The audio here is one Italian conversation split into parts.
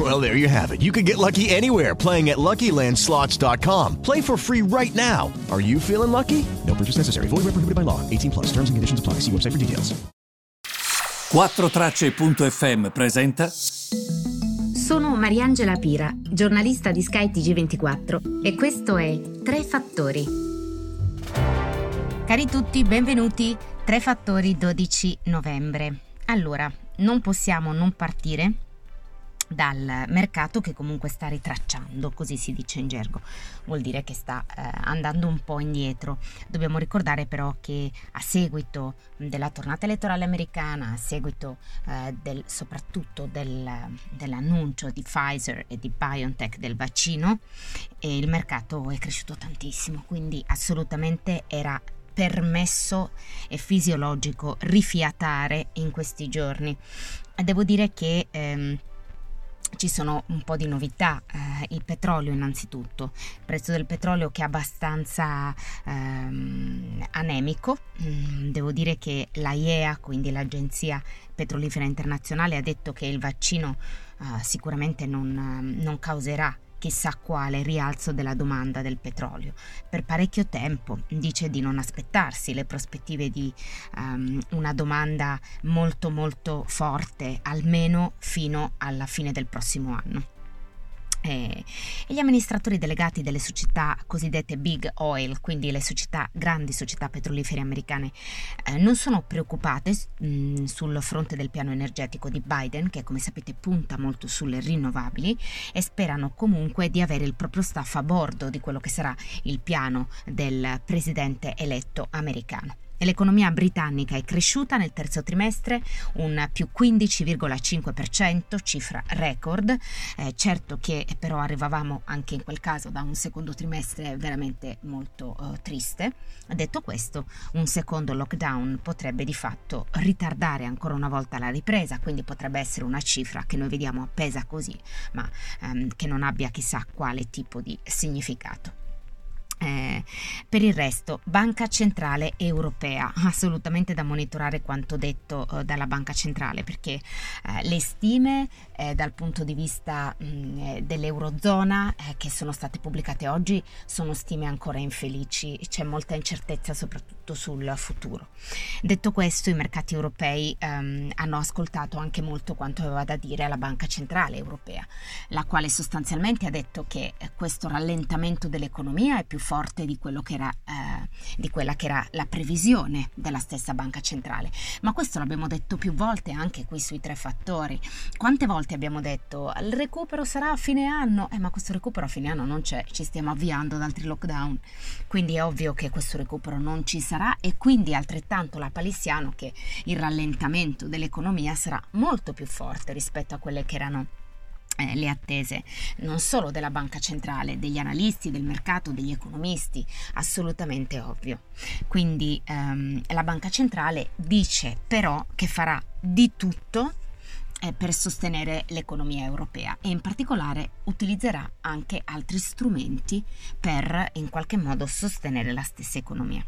Well, there you have it. You can get lucky anywhere playing at LuckyLandSlots.com. Play for free right now. Are you feeling lucky? No purchase necessary. Void where prohibited by law. 18 plus. Terms and conditions apply. See website for details. 4Tracce.fm presenta Sono Mariangela Pira, giornalista di Sky TG24 e questo è Tre Fattori. Cari tutti, benvenuti. Tre Fattori 12 novembre. Allora, non possiamo non partire dal mercato che comunque sta ritracciando, così si dice in gergo, vuol dire che sta eh, andando un po' indietro. Dobbiamo ricordare però che a seguito della tornata elettorale americana, a seguito eh, del, soprattutto del, dell'annuncio di Pfizer e di BioNTech del vaccino, eh, il mercato è cresciuto tantissimo, quindi assolutamente era permesso e fisiologico rifiatare in questi giorni. Devo dire che ehm, ci sono un po' di novità, eh, il petrolio innanzitutto, il prezzo del petrolio che è abbastanza ehm, anemico, mm, devo dire che la IEA, quindi l'Agenzia Petrolifera Internazionale, ha detto che il vaccino eh, sicuramente non, non causerà chissà quale rialzo della domanda del petrolio. Per parecchio tempo dice di non aspettarsi le prospettive di um, una domanda molto molto forte, almeno fino alla fine del prossimo anno. E gli amministratori delegati delle società cosiddette big oil, quindi le società, grandi società petrolifere americane, eh, non sono preoccupate mh, mm, sul fronte del piano energetico di Biden, che come sapete punta molto sulle rinnovabili, e sperano comunque di avere il proprio staff a bordo di quello che sarà il piano del presidente eletto americano. L'economia britannica è cresciuta nel terzo trimestre un più 15,5%, cifra record. Eh, certo che però arrivavamo anche in quel caso da un secondo trimestre veramente molto eh, triste. Detto questo, un secondo lockdown potrebbe di fatto ritardare ancora una volta la ripresa, quindi potrebbe essere una cifra che noi vediamo appesa così, ma ehm, che non abbia chissà quale tipo di significato. Eh, per il resto, Banca Centrale Europea, assolutamente da monitorare quanto detto eh, dalla Banca Centrale, perché eh, le stime eh, dal punto di vista mh, mm, eh, dell'Eurozona eh, che sono state pubblicate oggi sono stime ancora infelici, c'è molta incertezza soprattutto sul futuro. Detto questo, i mercati europei ehm, hanno ascoltato anche molto quanto aveva da dire la Banca Centrale Europea, la quale sostanzialmente ha detto che questo rallentamento dell'economia è più forte di, che era, eh, di quella che era la previsione della stessa banca centrale. Ma questo l'abbiamo detto più volte anche qui sui tre fattori. Quante volte abbiamo detto il recupero sarà a fine anno? Eh, ma questo recupero a fine anno non c'è, ci stiamo avviando ad altri lockdown. Quindi è ovvio che questo recupero non ci sarà e quindi altrettanto la palissiano che il rallentamento dell'economia sarà molto più forte rispetto a quelle che erano le attese non solo della banca centrale, degli analisti, del mercato, degli economisti, assolutamente ovvio. Quindi ehm, la banca centrale dice però che farà di tutto eh, per sostenere l'economia europea e in particolare utilizzerà anche altri strumenti per in qualche modo sostenere la stessa economia.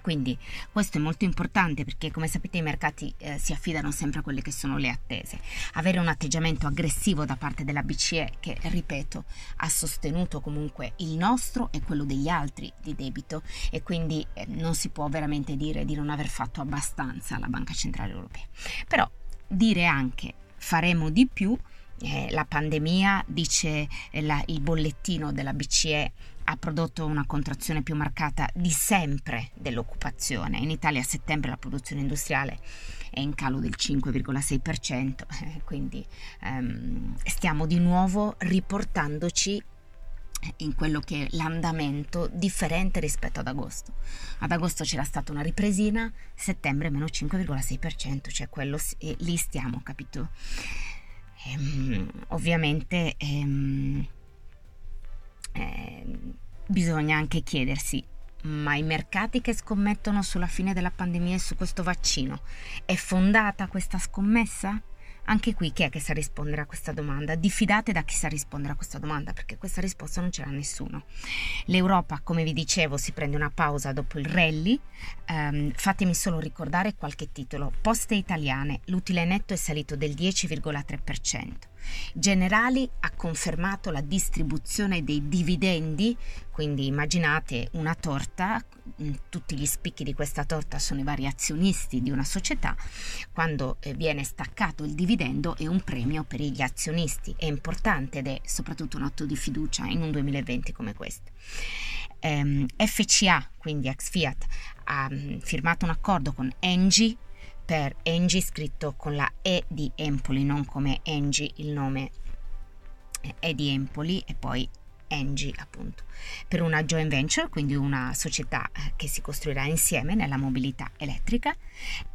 Quindi questo è molto importante perché come sapete i mercati eh, si affidano sempre a quelle che sono le attese. Avere un atteggiamento aggressivo da parte della BCE che, ripeto, ha sostenuto comunque il nostro e quello degli altri di debito e quindi eh, non si può veramente dire di non aver fatto abbastanza la Banca Centrale Europea. Però dire anche faremo di più eh, la pandemia, dice eh, la, il bollettino della BCE, ha prodotto una contrazione più marcata di sempre dell'occupazione. In Italia a settembre la produzione industriale è in calo del 5,6%, eh, quindi ehm, stiamo di nuovo riportandoci in quello che è l'andamento differente rispetto ad agosto. Ad agosto c'era stata una ripresina, settembre meno 5,6%, cioè quello lì stiamo, capito? Ehm, ovviamente ehm, eh, bisogna anche chiedersi, ma i mercati che scommettono sulla fine della pandemia e su questo vaccino, è fondata questa scommessa? Anche qui chi è che sa rispondere a questa domanda? Diffidate da chi sa rispondere a questa domanda perché questa risposta non ce l'ha nessuno. L'Europa, come vi dicevo, si prende una pausa dopo il rally. Um, fatemi solo ricordare qualche titolo. Poste italiane, l'utile netto è salito del 10,3%. Generali ha confermato la distribuzione dei dividendi, quindi immaginate una torta, mm, tutti gli spicchi di questa torta sono i vari azionisti di una società, quando eh, viene staccato il dividendo è un premio per gli azionisti, è importante ed è soprattutto un atto di fiducia in un 2020 come questo. Ehm, FCA, quindi ex Fiat, ha um, firmato un accordo con Engie per Engie scritto con la E di Empoli, non come Engie il nome è di Empoli e poi Engie appunto, per una joint venture, quindi una società eh, che si costruirà insieme nella mobilità elettrica.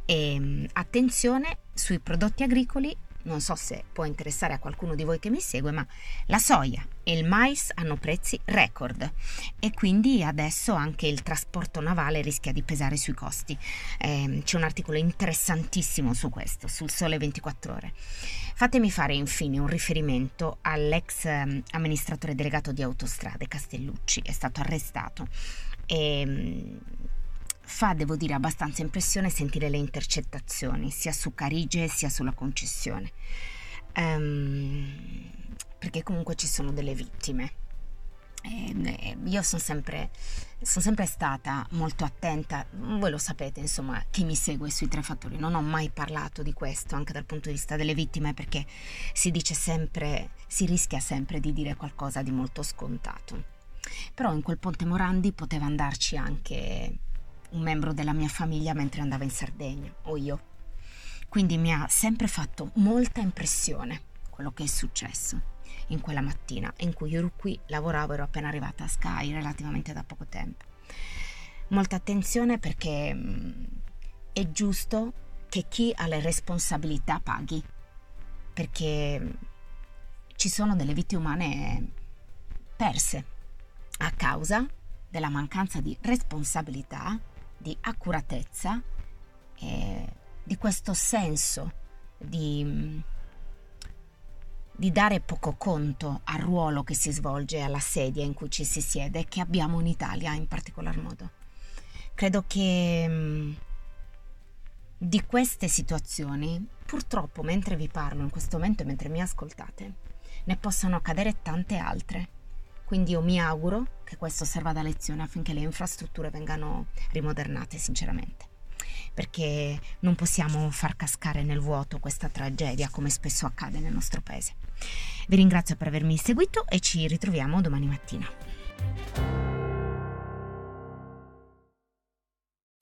E mm, attenzione sui prodotti agricoli non so se può interessare a qualcuno di voi che mi segue, ma la soia e il mais hanno prezzi record e quindi adesso anche il trasporto navale rischia di pesare sui costi. Eh, c'è un articolo interessantissimo su questo, sul Sole 24 ore. Fatemi fare infine un riferimento all'ex ehm, amministratore delegato di autostrade Castellucci, è stato arrestato e ehm, fa, devo dire, abbastanza impressione sentire le intercettazioni, sia su Carige sia sulla concessione. Um, perché comunque ci sono delle vittime. E, io sono sempre, sono sempre stata molto attenta, voi lo sapete, insomma, chi mi segue sui tre fattori, non ho mai parlato di questo anche dal punto di vista delle vittime perché si dice sempre, si rischia sempre di dire qualcosa di molto scontato. Però in quel ponte Morandi poteva andarci anche un membro della mia famiglia mentre andava in Sardegna, o io. Quindi mi ha sempre fatto molta impressione quello che è successo in quella mattina in cui io ero qui, lavoravo, ero appena arrivata a Sky relativamente da poco tempo. Molta attenzione perché mm, è giusto che chi ha le responsabilità paghi, perché mm, ci sono delle vite umane perse a causa della mancanza di responsabilità di accuratezza e di questo senso di, di dare poco conto al ruolo che si svolge alla sedia in cui ci si siede che abbiamo in Italia in particolar modo. Credo che mm, di queste situazioni, purtroppo mentre vi parlo in questo momento e mentre mi ascoltate, ne possano accadere tante altre quindi io mi auguro che questo serva da lezione affinché le infrastrutture vengano rimodernate sinceramente. Perché non possiamo far cascare nel vuoto questa tragedia come spesso accade nel nostro paese. Vi ringrazio per avermi seguito e ci ritroviamo domani mattina.